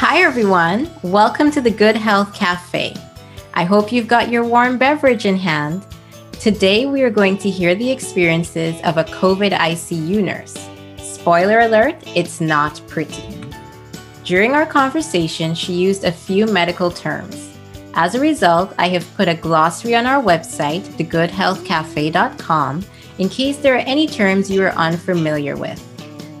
Hi, everyone. Welcome to the Good Health Cafe. I hope you've got your warm beverage in hand. Today, we are going to hear the experiences of a COVID ICU nurse. Spoiler alert, it's not pretty. During our conversation, she used a few medical terms. As a result, I have put a glossary on our website, thegoodhealthcafe.com, in case there are any terms you are unfamiliar with.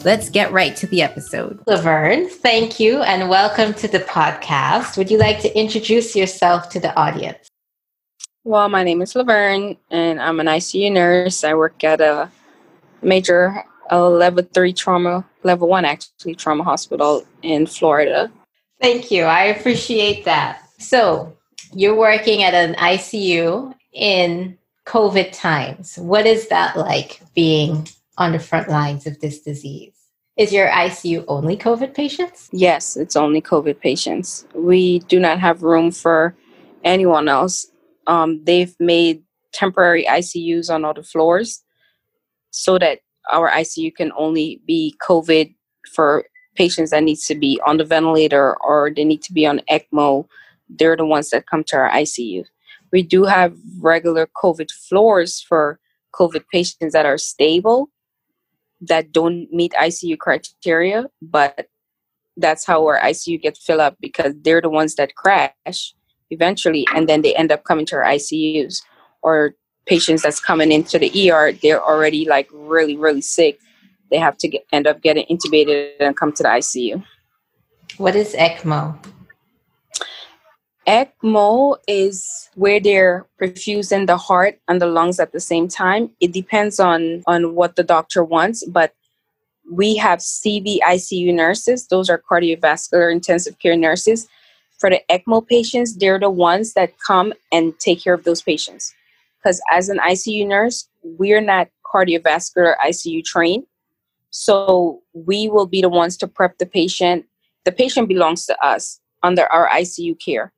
Let's get right to the episode. Laverne, thank you and welcome to the podcast. Would you like to introduce yourself to the audience? Well, my name is Laverne and I'm an ICU nurse. I work at a major a level three trauma, level one actually, trauma hospital in Florida. Thank you. I appreciate that. So, you're working at an ICU in COVID times. What is that like being on the front lines of this disease? Is your ICU only COVID patients? Yes, it's only COVID patients. We do not have room for anyone else. Um, they've made temporary ICUs on all the floors so that our ICU can only be COVID for patients that needs to be on the ventilator or they need to be on ECMO. They're the ones that come to our ICU. We do have regular COVID floors for COVID patients that are stable, that don't meet ICU criteria, but that's how our ICU gets filled up because they're the ones that crash eventually and then they end up coming to our ICUs or patients that's coming into the ER, they're already like really, really sick. They have to get, end up getting intubated and come to the ICU. What is ECMO? ECMO is where they're perfusing the heart and the lungs at the same time. It depends on on what the doctor wants, but we have CV ICU nurses. Those are cardiovascular intensive care nurses. For the ECMO patients, they're the ones that come and take care of those patients. Because as an ICU nurse, we're not cardiovascular ICU trained. So we will be the ones to prep the patient. The patient belongs to us under our ICU care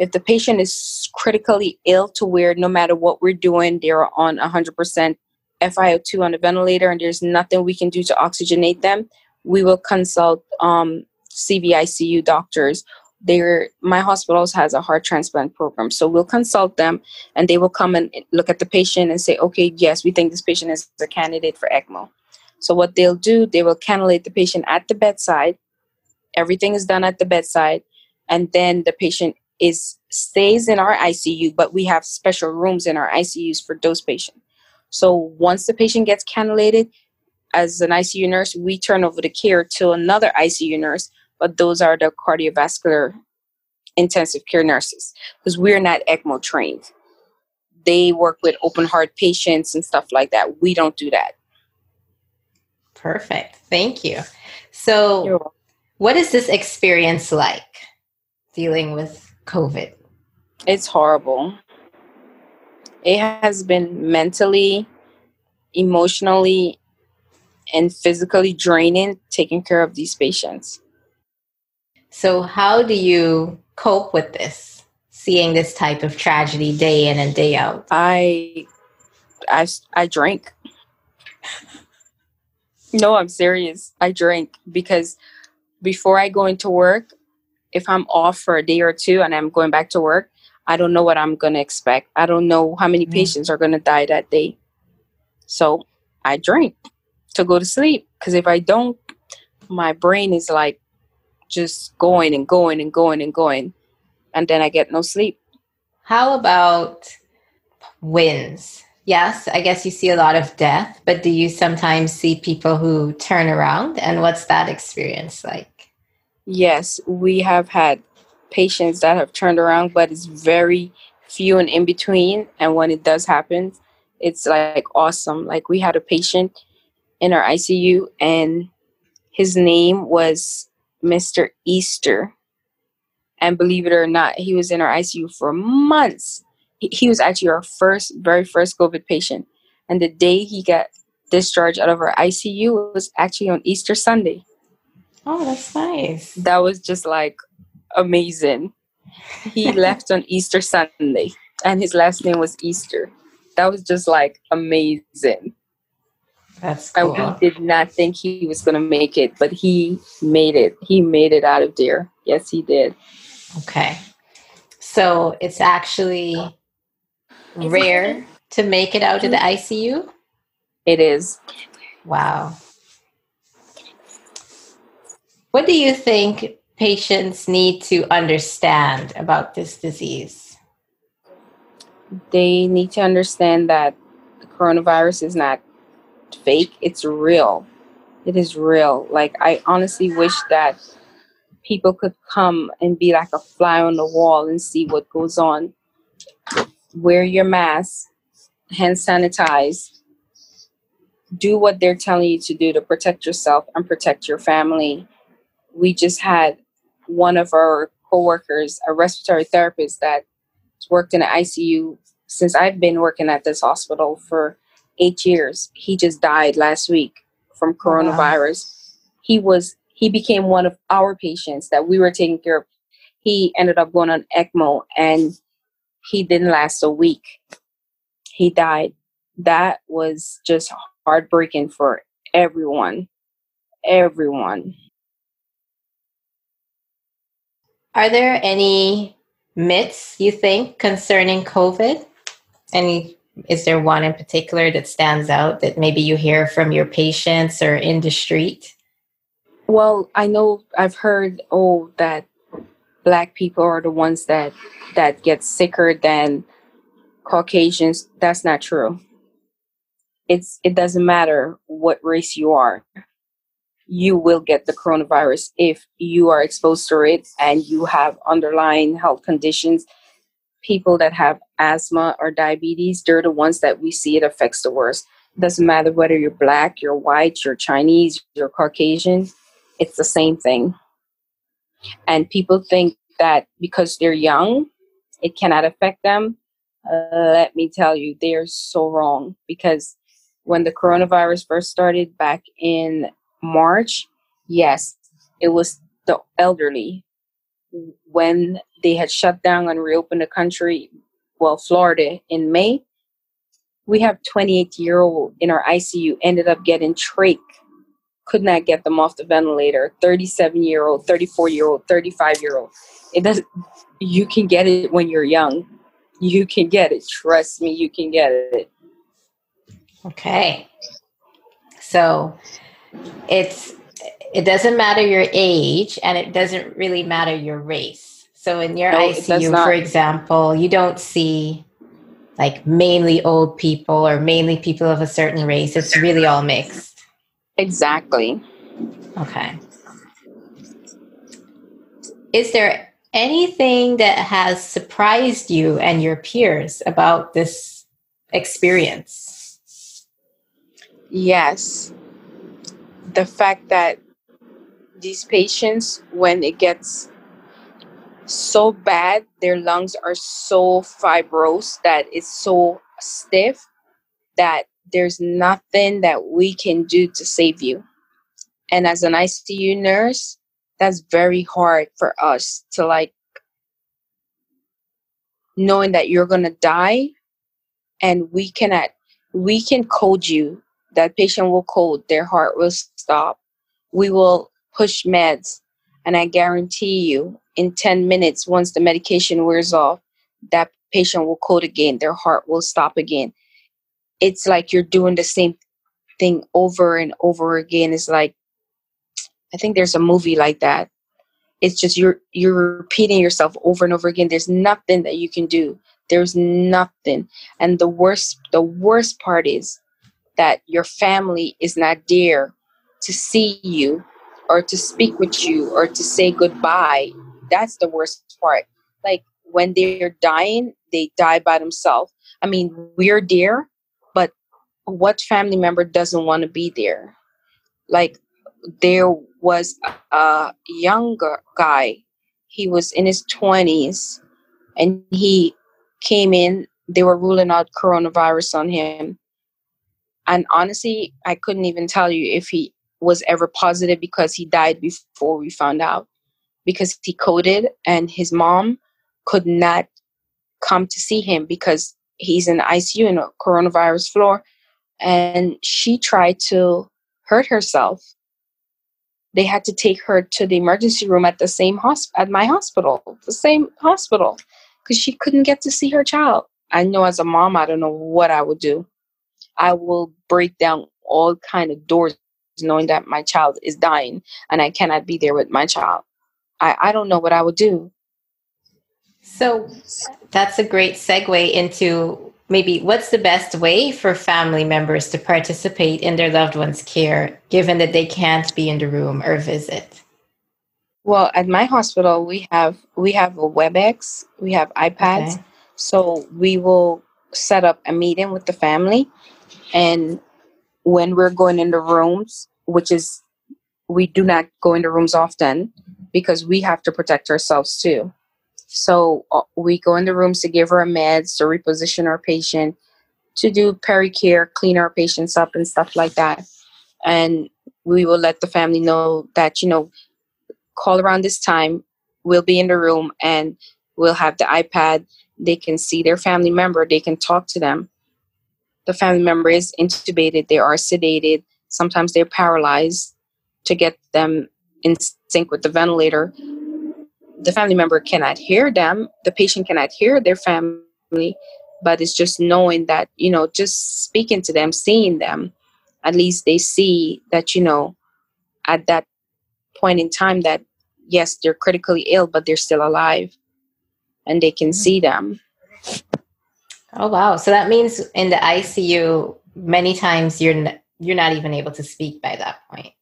if the patient is critically ill to where no matter what we're doing, they're on 100% FiO2 on the ventilator and there's nothing we can do to oxygenate them, we will consult um, CVICU doctors. They're, my hospitals has a heart transplant program, so we'll consult them and they will come and look at the patient and say, okay, yes, we think this patient is a candidate for ECMO. So what they'll do, they will cannulate the patient at the bedside. Everything is done at the bedside, and then the patient is stays in our ICU, but we have special rooms in our ICUs for those patients. So once the patient gets cannulated, as an ICU nurse, we turn over the care to another ICU nurse, but those are the cardiovascular intensive care nurses because we're not ECMO trained. They work with open heart patients and stuff like that. We don't do that. Perfect. Thank you. So, what is this experience like dealing with COVID? It's horrible. It has been mentally, emotionally, and physically draining taking care of these patients. So, how do you cope with this? Seeing this type of tragedy day in and day out. I, I, I drink. no, I'm serious. I drink because before I go into work, if I'm off for a day or two and I'm going back to work, I don't know what I'm going to expect. I don't know how many mm. patients are going to die that day. So I drink to go to sleep because if I don't, my brain is like just going and going and going and going. And then I get no sleep. How about wins? Yes, I guess you see a lot of death, but do you sometimes see people who turn around? And what's that experience like? Yes, we have had patients that have turned around, but it's very few and in between. And when it does happen, it's like awesome. Like we had a patient in our ICU, and his name was Mr. Easter. And believe it or not, he was in our ICU for months. He, was actually our first, very first COVID patient. And the day he got discharged out of our ICU was actually on Easter Sunday. Oh, that's nice. That was just like amazing. He left on Easter Sunday and his last name was Easter. That was just like amazing. That's cool. And we did not think he was going to make it, but he made it. He made it out of there. Yes, he did. Okay. So it's actually rare to make it out of the ICU? It is. Wow. What do you think patients need to understand about this disease? They need to understand that the coronavirus is not fake, it's real. It is real. Like, I honestly wish that people could come and be like a fly on the wall and see what goes on. Wear your mask, hand sanitize, do what they're telling you to do to protect yourself and protect your family. We just had one of our coworkers, a respiratory therapist that worked in the ICU since I've been working at this hospital for eight years. He just died last week from oh, coronavirus. Wow. He was he became one of our patients that we were taking care of. He ended up going on ECMO and he didn't last a week. He died. That was just heartbreaking for everyone. Everyone. Are there any myths you think concerning COVID? Any is there one in particular that stands out that maybe you hear from your patients or in the street? Well, I know I've heard oh that black people are the ones that that get sicker than Caucasians. That's not true. It's it doesn't matter what race you are. You will get the coronavirus if you are exposed to it and you have underlying health conditions. People that have asthma or diabetes, they're the ones that we see it affects the worst. Doesn't matter whether you're black, you're white, you're Chinese, you're Caucasian it's the same thing. And people think that because they're young, it cannot affect them. Uh, let me tell you, they're so wrong because when the coronavirus first started back in March, yes, it was the elderly. When they had shut down and reopened the country, well, Florida in May, we have 28 year old in our ICU ended up getting trach could not get them off the ventilator 37 year old 34 year old 35 year old it doesn't you can get it when you're young. You can get it trust me you can get it. Okay. So it's it doesn't matter your age and it doesn't really matter your race so in your no, icu for example you don't see like mainly old people or mainly people of a certain race it's really all mixed Exactly. Okay. Is there anything that has surprised you and your peers about this experience? Yes. The fact that these patients, when it gets so bad, their lungs are so fibrous that it's so stiff that there's nothing that we can do to save you. And as an ICU nurse, that's very hard for us to like knowing that you're going to die and we cannot we can code you that patient will code their heart will stop we will push meds and i guarantee you in 10 minutes once the medication wears off that patient will code again their heart will stop again it's like you're doing the same thing over and over again. It's like I think there's a movie like that. It's just you're you're repeating yourself over and over again. There's nothing that you can do. There's nothing. And the worst the worst part is that your family is not there to see you or to speak with you or to say goodbye. That's the worst part. Like when they're dying, they die by themselves. I mean, we're there but what family member doesn't want to be there? Like there was a younger guy. He was in his 20s and he came in. They were ruling out coronavirus on him. And honestly, I couldn't even tell you if he was ever positive because he died before we found out. Because he coded and his mom could not come to see him because he's in ICU in a coronavirus floor and she tried to hurt herself. They had to take her to the emergency room at the same hospital at my hospital, the same hospital, because she couldn't get to see her child. I know as a mom, I don't know what I would do. I will break down all kind of doors knowing that my child is dying and I cannot be there with my child. I, I don't know what I would do. So that's a great segue into maybe what's the best way for family members to participate in their loved one's care given that they can't be in the room or visit? Well, at my hospital we have we have a WebEx, we have iPads. Okay. So we will set up a meeting with the family and when we're going in the rooms, which is we do not go into rooms often because we have to protect ourselves too. So uh, we go in the rooms to give her meds, to reposition our patient, to do pericare, clean our patients up and stuff like that. And we will let the family know that, you know, call around this time, we'll be in the room and we'll have the iPad. They can see their family member, they can talk to them. The family member is intubated, they are sedated, sometimes they're paralyzed to get them in sync with the ventilator. The family member cannot hear them, the patient cannot hear their family, but it's just knowing that, you know, just speaking to them, seeing them, at least they see that, you know, at that point in time that, yes, they're critically ill, but they're still alive and they can mm-hmm. see them. Oh, wow. So that means in the ICU, many times you're you're not even able to speak by that point.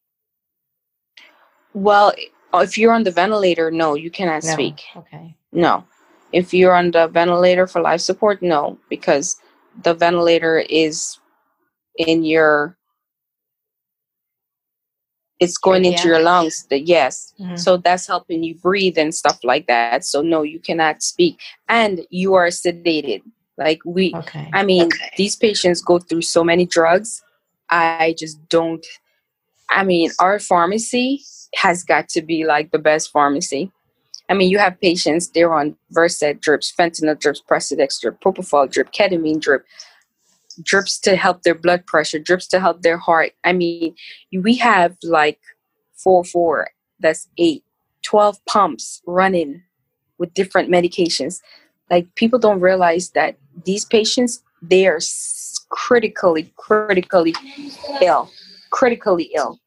Well, if you're on the ventilator, no, you cannot no. speak. Okay. No. If you're on the ventilator for life support, no, because the ventilator is in your it's going yeah. into your lungs the, yes mm-hmm. so that's helping you breathe and stuff like that so no you cannot speak and you are sedated like we okay. i mean okay. these patients go through so many drugs I just don't. I mean, our pharmacy has got to be like the best pharmacy. I mean, you have patients, they're on Versed drips, fentanyl drips, Precedex drip, propofol drip, ketamine drip, drips to help their blood pressure, drips to help their heart. I mean, we have like four, four, that's eight, 12 pumps running with different medications. Like, people don't realize that these patients, they are critically, critically ill, critically ill.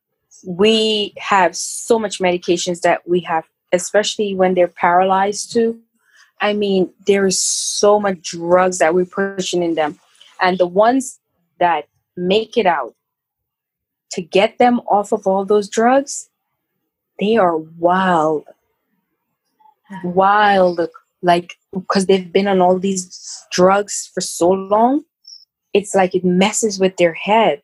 We have so much medications that we have, especially when they're paralyzed too. I mean, there is so much drugs that we're pushing in them. And the ones that make it out to get them off of all those drugs, they are wild. Wild. Like, because they've been on all these drugs for so long it's like it messes with their head.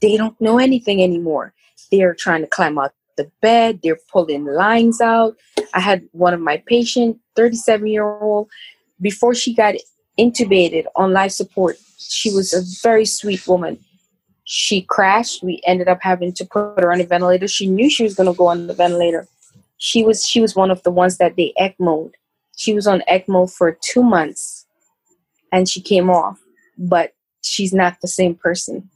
They don't know anything anymore. They're trying to climb out the bed, they're pulling lines out. I had one of my patient, 37 year old, before she got intubated on life support, she was a very sweet woman. She crashed. We ended up having to put her on a ventilator. She knew she was going to go on the ventilator. She was she was one of the ones that they ECMOed. She was on ECMO for two months, and she came off. But she's not the same person.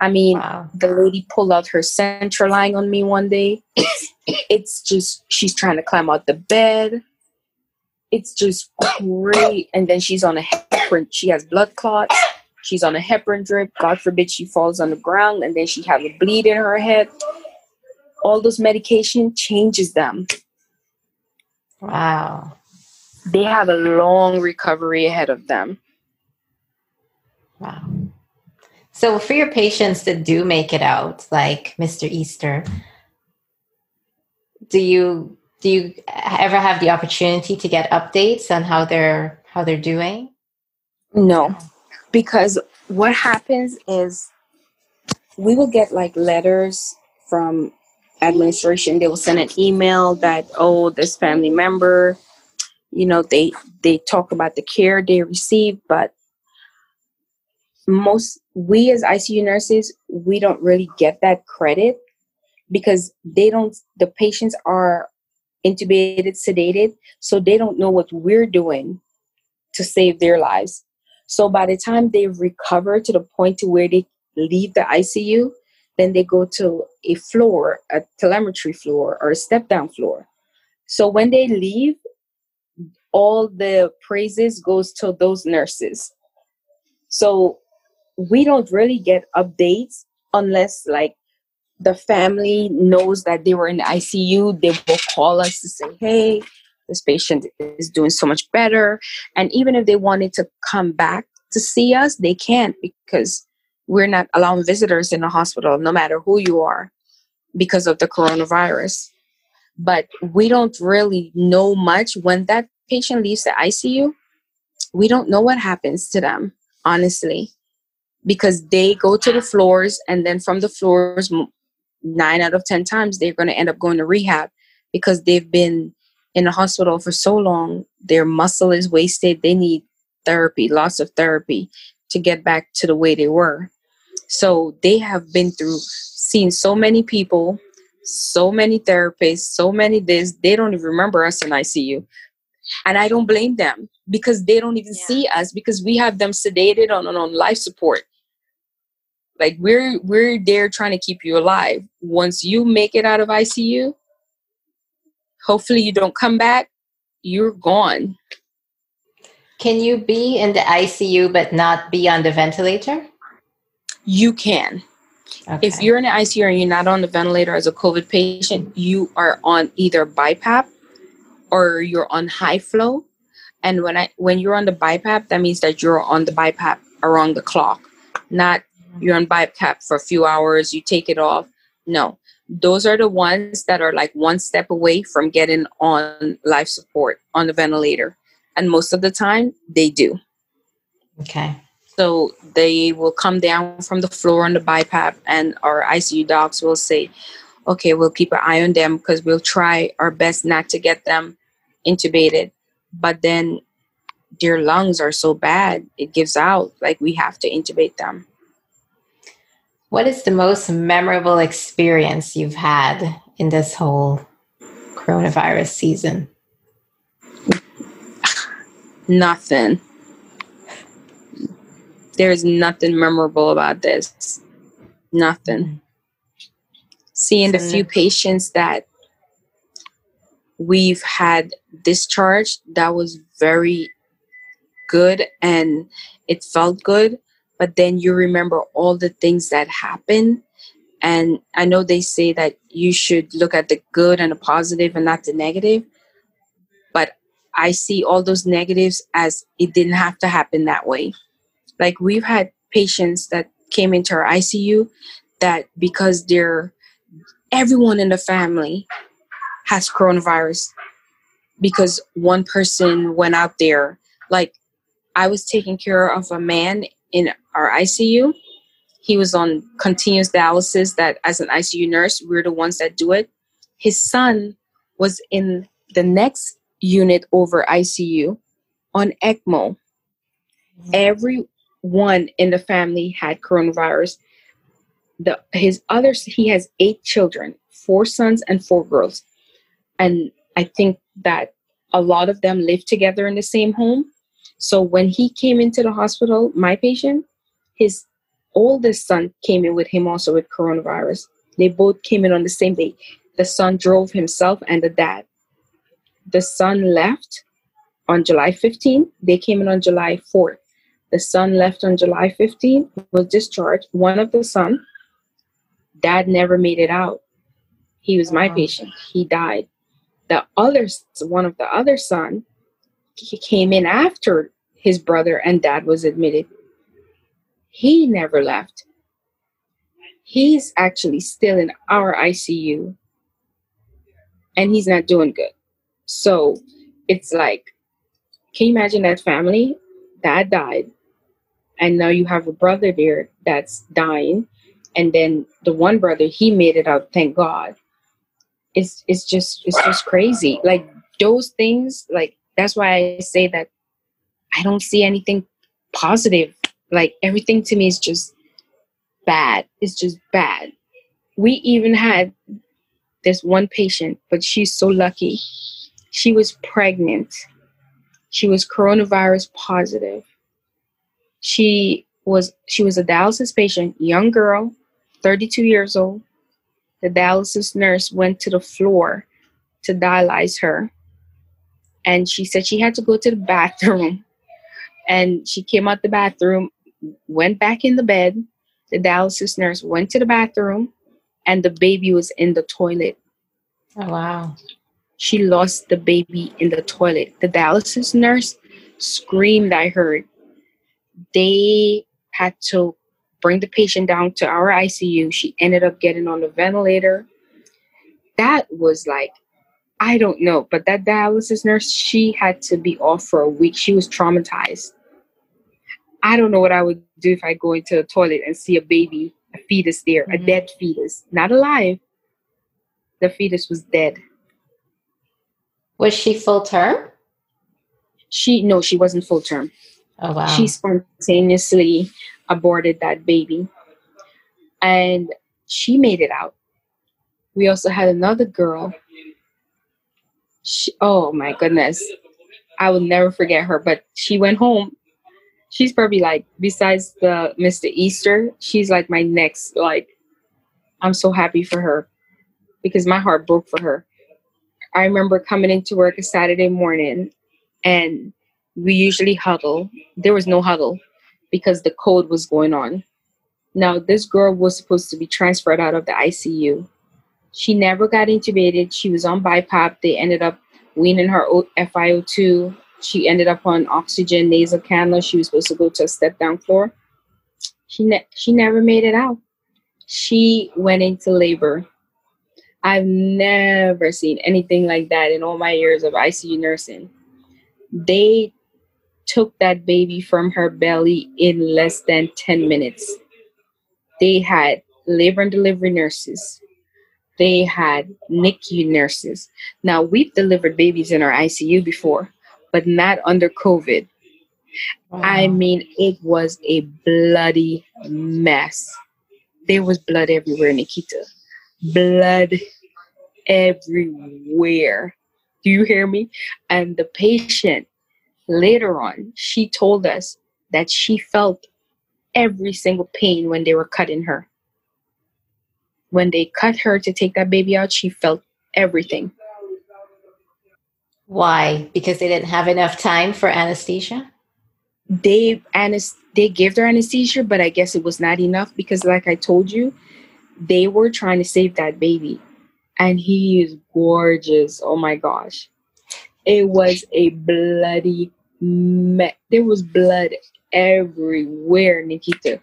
I mean, wow. the lady pulled out her central line on me one day. it's just she's trying to climb out the bed. It's just great. And then she's on a heparin. She has blood clots. She's on a heparin drip. God forbid she falls on the ground and then she has a bleed in her head. All those medication changes them. Wow. They have a long recovery ahead of them. Wow. So, for your patients that do make it out, like Mr. Easter, do you do you ever have the opportunity to get updates on how they're how they're doing? No, because what happens is we will get like letters from administration. They will send an email that oh, this family member, you know, they they talk about the care they received, but most we as ICU nurses, we don't really get that credit because they don't the patients are intubated, sedated, so they don't know what we're doing to save their lives. So by the time they recover to the point to where they leave the ICU, then they go to a floor, a telemetry floor or a step down floor. So when they leave, all the praises goes to those nurses. So we don't really get updates unless like the family knows that they were in the ICU, they will call us to say, hey, this patient is doing so much better. And even if they wanted to come back to see us, they can't because we're not allowing visitors in the hospital, no matter who you are, because of the coronavirus. But we don't really know much when that patient leaves the ICU. We don't know what happens to them, honestly, because they go to the floors, and then from the floors, nine out of 10 times, they're going to end up going to rehab because they've been in the hospital for so long. Their muscle is wasted. They need therapy, lots of therapy to get back to the way they were. So they have been through seen so many people, so many therapists, so many this. They don't even remember us in ICU. And I don't blame them because they don't even yeah. see us because we have them sedated on, on life support. Like we're we're there trying to keep you alive. Once you make it out of ICU, hopefully you don't come back, you're gone. Can you be in the ICU but not be on the ventilator? You can. Okay. If you're in the ICU and you're not on the ventilator as a COVID patient, you are on either BiPAP or you're on high flow. And when I when you're on the BiPAP, that means that you're on the BiPAP around the clock, not mm-hmm. you're on BiPAP for a few hours, you take it off. No, those are the ones that are like one step away from getting on life support on the ventilator. And most of the time, they do. Okay. So they will come down from the floor on the BiPAP, and our ICU docs will say, okay, we'll keep an eye on them because we'll try our best not to get them intubated. But then their lungs are so bad, it gives out. Like we have to intubate them. What is the most memorable experience you've had in this whole coronavirus season? Nothing. There's nothing memorable about this. Nothing. Mm-hmm. Seeing the few patients that we've had discharged, that was very good and it felt good but then you remember all the things that happened. and i know they say that you should look at the good and the positive and not the negative but i see all those negatives as it didn't have to happen that way like we've had patients that came into our icu that because they're everyone in the family has coronavirus because one person went out there like i was taking care of a man in our ICU. He was on continuous dialysis that as an ICU nurse, we're the ones that do it. His son was in the next unit over ICU on ECMO. Mm-hmm. Everyone in the family had coronavirus. The his others he has eight children, four sons and four girls. And I think that a lot of them live together in the same home. So when he came into the hospital, my patient, his oldest son came in with him also with coronavirus. They both came in on the same day. The son drove himself and the dad. The son left on July 15th. They came in on July 4th. The son left on July 15th, was discharged. One of the son, dad never made it out. He was my patient. He died. The other, one of the other son, he came in after his brother and dad was admitted. He never left. He's actually still in our ICU and he's not doing good. So it's like, can you imagine that family? Dad died, and now you have a brother there that's dying, and then the one brother he made it out. Thank God. It's it's just it's just crazy. Like those things. Like that's why I say that I don't see anything positive like everything to me is just bad. It's just bad. We even had this one patient, but she's so lucky. She was pregnant. She was coronavirus positive. She was she was a dialysis patient, young girl, 32 years old. The dialysis nurse went to the floor to dialyze her. And she said she had to go to the bathroom. And she came out the bathroom, went back in the bed. The dialysis nurse went to the bathroom, and the baby was in the toilet. Oh, wow. She lost the baby in the toilet. The dialysis nurse screamed, I heard. They had to bring the patient down to our ICU. She ended up getting on the ventilator. That was like, I don't know, but that dialysis nurse, she had to be off for a week. She was traumatized. I don't know what I would do if I go into a toilet and see a baby, a fetus there, mm-hmm. a dead fetus, not alive. The fetus was dead. Was she full term? She no, she wasn't full term. Oh wow. She spontaneously aborted that baby. And she made it out. We also had another girl. She, oh my goodness. I will never forget her, but she went home. She's probably like, besides the Mr. Easter, she's like my next, like, I'm so happy for her because my heart broke for her. I remember coming into work a Saturday morning and we usually huddle. There was no huddle because the code was going on. Now, this girl was supposed to be transferred out of the ICU. She never got intubated. She was on BiPAP. They ended up weaning her FiO2. She ended up on oxygen nasal cannula. She was supposed to go to a step down floor. She, ne- she never made it out. She went into labor I've never seen anything like that in all my years of ICU nursing. They took that baby from her belly in less than 10 minutes. They had labor and delivery nurses. They had NICU nurses. Now, we've delivered babies in our ICU before, but not under COVID. Wow. I mean, it was a bloody mess. There was blood everywhere, Nikita blood everywhere. Do you hear me? And the patient later on, she told us that she felt every single pain when they were cutting her. When they cut her to take that baby out, she felt everything. Why? Because they didn't have enough time for anesthesia? They anes- they gave her anesthesia, but I guess it was not enough because like I told you, they were trying to save that baby and he is gorgeous oh my gosh it was a bloody me- there was blood everywhere nikita.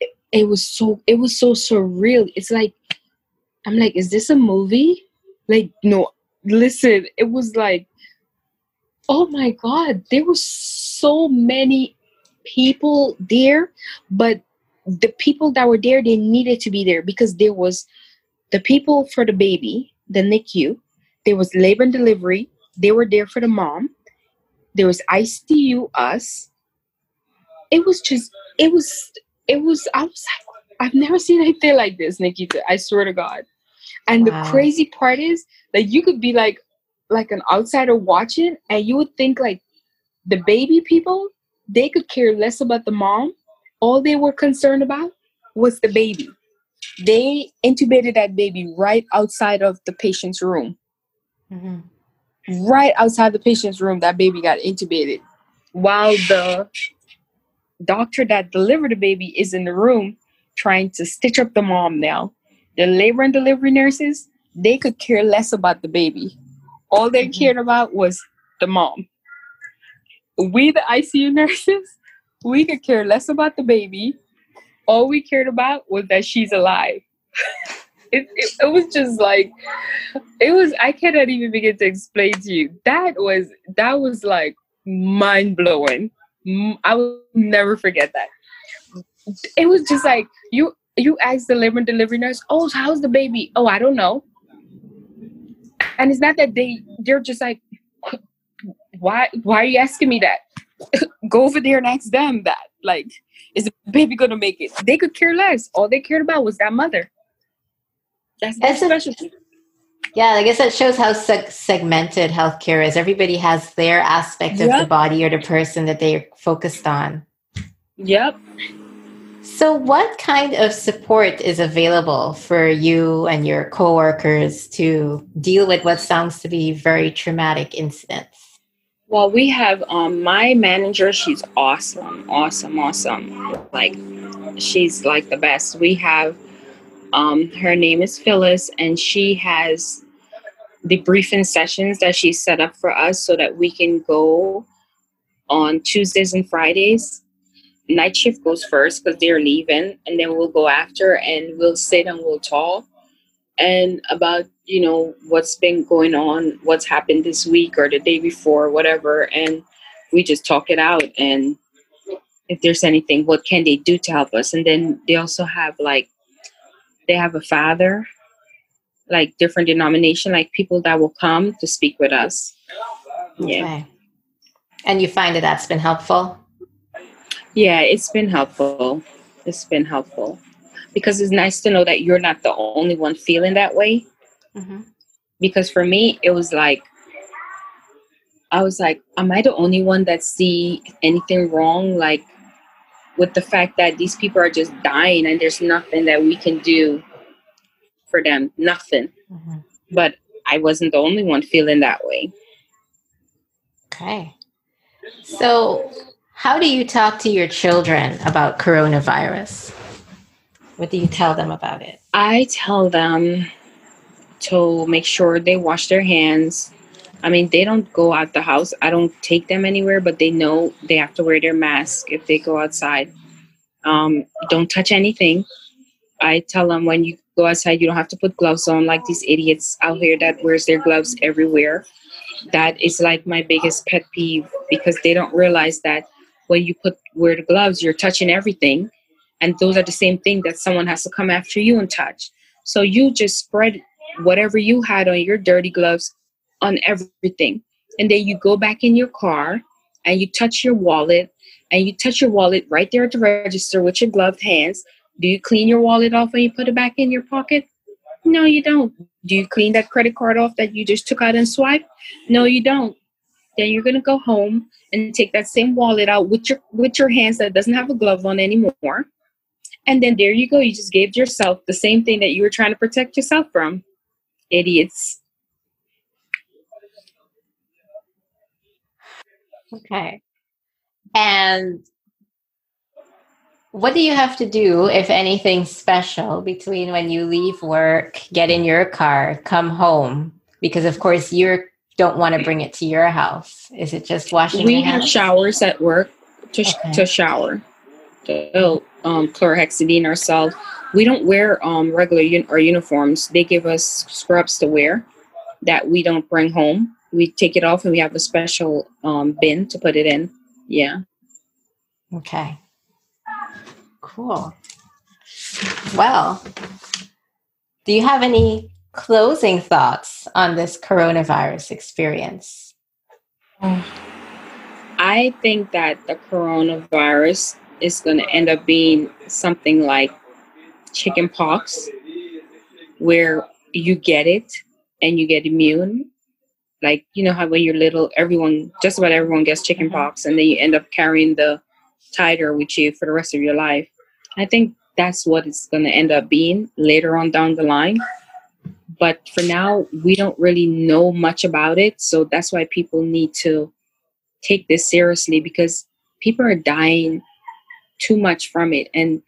It, it was so it was so surreal. It's like i'm like is this a movie? Like no listen it was like oh my god there were so many people there but the people that were there they needed to be there because there was the people for the baby the nicu there was labor and delivery they were there for the mom there was icu us it was just it was it was i was like i've never seen anything like this nikita i swear to god and wow. the crazy part is that you could be like like an outsider watching and you would think like the baby people they could care less about the mom all they were concerned about was the baby. They intubated that baby right outside of the patient's room. Mm-hmm. Right outside the patient's room, that baby got intubated. While the doctor that delivered the baby is in the room trying to stitch up the mom now. The labor and delivery nurses, they could care less about the baby. All they mm-hmm. cared about was the mom. We, the ICU nurses, we could care less about the baby. All we cared about was that she's alive. it, it, it was just like it was i cannot even begin to explain to you that was that was like mind-blowing i will never forget that it was just like you you ask the labor and delivery nurse oh how's the baby oh i don't know and it's not that they they're just like why why are you asking me that go over there and ask them that. Like, is the baby gonna make it? They could care less. All they cared about was that mother. That's their specialty. Yeah, I guess that shows how seg- segmented healthcare is. Everybody has their aspect of the body or the person that they're focused on. Yep. So, what kind of support is available for you and your coworkers to deal with what sounds to be very traumatic incidents? Well, we have um, my manager. She's awesome, awesome, awesome. Like, she's like the best. We have um, her name is Phyllis, and she has the briefing sessions that she set up for us so that we can go on Tuesdays and Fridays. Night shift goes first because they're leaving, and then we'll go after and we'll sit and we'll talk and about you know what's been going on, what's happened this week or the day before, whatever, and we just talk it out and if there's anything, what can they do to help us? And then they also have like they have a father, like different denomination, like people that will come to speak with us. Yeah. Okay. And you find that that's been helpful? Yeah, it's been helpful. It's been helpful because it's nice to know that you're not the only one feeling that way. Mm-hmm. Because for me, it was like, I was like, am I the only one that see anything wrong? Like, with the fact that these people are just dying and there's nothing that we can do for them, nothing. Mm-hmm. But I wasn't the only one feeling that way. Okay. So, how do you talk to your children about coronavirus? What do you tell them about it? I tell them to make sure they wash their hands. I mean, they don't go out the house. I don't take them anywhere, but they know they have to wear their mask if they go outside. Um, don't touch anything. I tell them when you go outside, you don't have to put gloves on like these idiots out here that wears their gloves everywhere. That is like my biggest pet peeve because they don't realize that when you put wear the gloves, you're touching everything, and those are the same thing that someone has to come after you and touch. So you just spread whatever you had on your dirty gloves on everything. And then you go back in your car and you touch your wallet and you touch your wallet right there at the register with your gloved hands. Do you clean your wallet off when you put it back in your pocket? No, you don't. Do you clean that credit card off that you just took out and swiped? No, you don't. Then you're gonna go home and take that same wallet out with your with your hands that doesn't have a glove on anymore. And then there you go. You just gave yourself the same thing that you were trying to protect yourself from. Idiots. Okay. And what do you have to do, if anything special, between when you leave work, get in your car, come home? Because of course you don't want to bring it to your house. Is it just washing? We have showers at work to okay. to shower. To um, chlorhexidine ourselves. We don't wear um, regular un- or uniforms. They give us scrubs to wear that we don't bring home. We take it off and we have a special um, bin to put it in. Yeah. Okay. Cool. Well, do you have any closing thoughts on this coronavirus experience? I think that the coronavirus is going to end up being something like chicken pox, where you get it and you get immune. Like, you know how when you're little, everyone, just about everyone gets chicken mm-hmm. pox, and then you end up carrying the titer with you for the rest of your life. I think that's what it's going to end up being later on down the line. But for now, we don't really know much about it. So that's why people need to take this seriously because people are dying too much from it and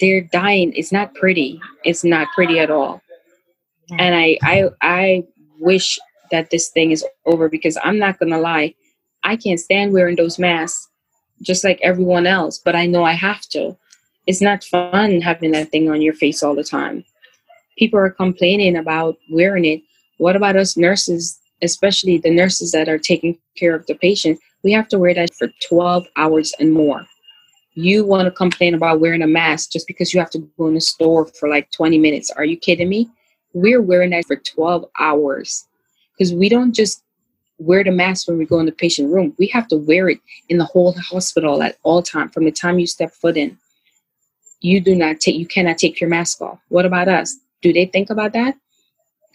they're dying it's not pretty it's not pretty at all and i i i wish that this thing is over because i'm not gonna lie i can't stand wearing those masks just like everyone else but i know i have to. It's not fun having that thing on your face all the time. People are complaining about wearing it. What about us nurses especially the nurses that are taking care of the patient? We have to wear that for 12 hours and more. You want to complain about wearing a mask just because you have to go in the store for like 20 minutes. Are you kidding me? We're wearing that for 12 hours because we don't just wear the mask when we go in the patient room. We have to wear it in the whole hospital at all time from the time you step foot in. You do not take you cannot take your mask off. What about us? Do they think about that?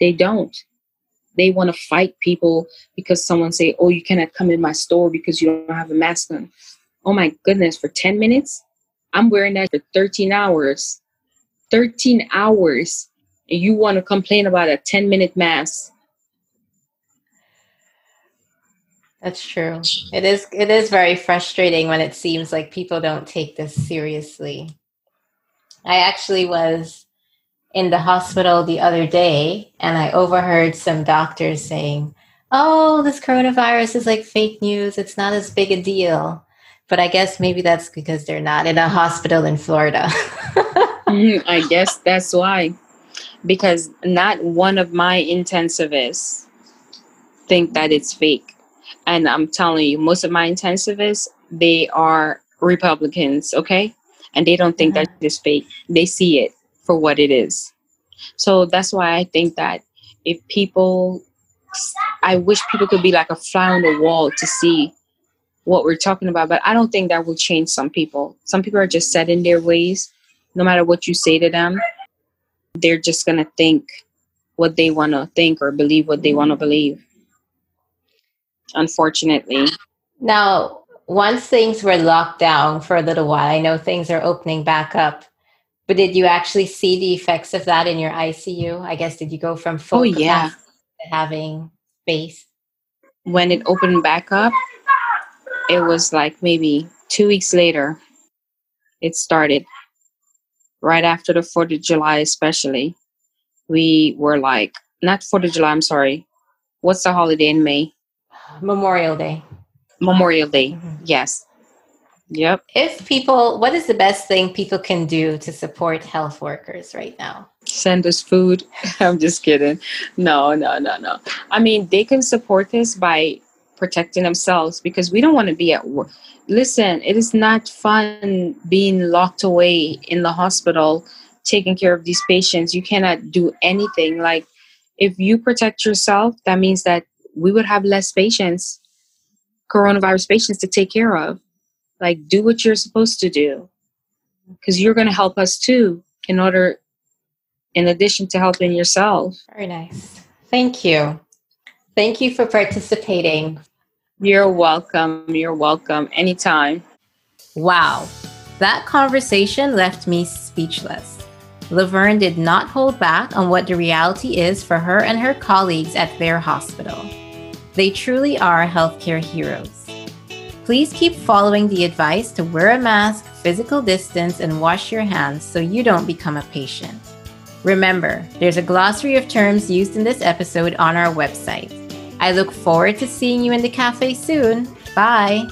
They don't. They want to fight people because someone say, "Oh, you cannot come in my store because you don't have a mask on." Oh my goodness, for 10 minutes? I'm wearing that for 13 hours. 13 hours. And you want to complain about a 10 minute mask. That's true. It is it is very frustrating when it seems like people don't take this seriously. I actually was in the hospital the other day and I overheard some doctors saying, "Oh, this coronavirus is like fake news. It's not as big a deal." But I guess maybe that's because they're not in a hospital in Florida. mm, I guess that's why. Because not one of my intensivists think that it's fake. And I'm telling you, most of my intensivists, they are Republicans, okay? And they don't think mm-hmm. that it's fake. They see it for what it is. So that's why I think that if people, I wish people could be like a fly on the wall to see what we're talking about, but I don't think that will change some people. Some people are just set in their ways. No matter what you say to them, they're just going to think what they want to think or believe what they want to believe. Unfortunately. Now, once things were locked down for a little while, I know things are opening back up. But did you actually see the effects of that in your ICU? I guess did you go from full oh, yeah. to having space? When it opened back up, it was like maybe two weeks later it started right after the 4th of july especially we were like not 4th of july i'm sorry what's the holiday in may memorial day memorial day mm-hmm. yes yep if people what is the best thing people can do to support health workers right now send us food i'm just kidding no no no no i mean they can support this by protecting themselves because we don't want to be at work. Listen, it is not fun being locked away in the hospital taking care of these patients. You cannot do anything. Like, if you protect yourself, that means that we would have less patients, coronavirus patients, to take care of. Like, do what you're supposed to do because you're going to help us too, in order, in addition to helping yourself. Very nice. Thank you. Thank you for participating. You're welcome. You're welcome. Anytime. Wow. That conversation left me speechless. Laverne did not hold back on what the reality is for her and her colleagues at their hospital. They truly are healthcare heroes. Please keep following the advice to wear a mask, physical distance, and wash your hands so you don't become a patient. Remember, there's a glossary of terms used in this episode on our website. I look forward to seeing you in the cafe soon. Bye.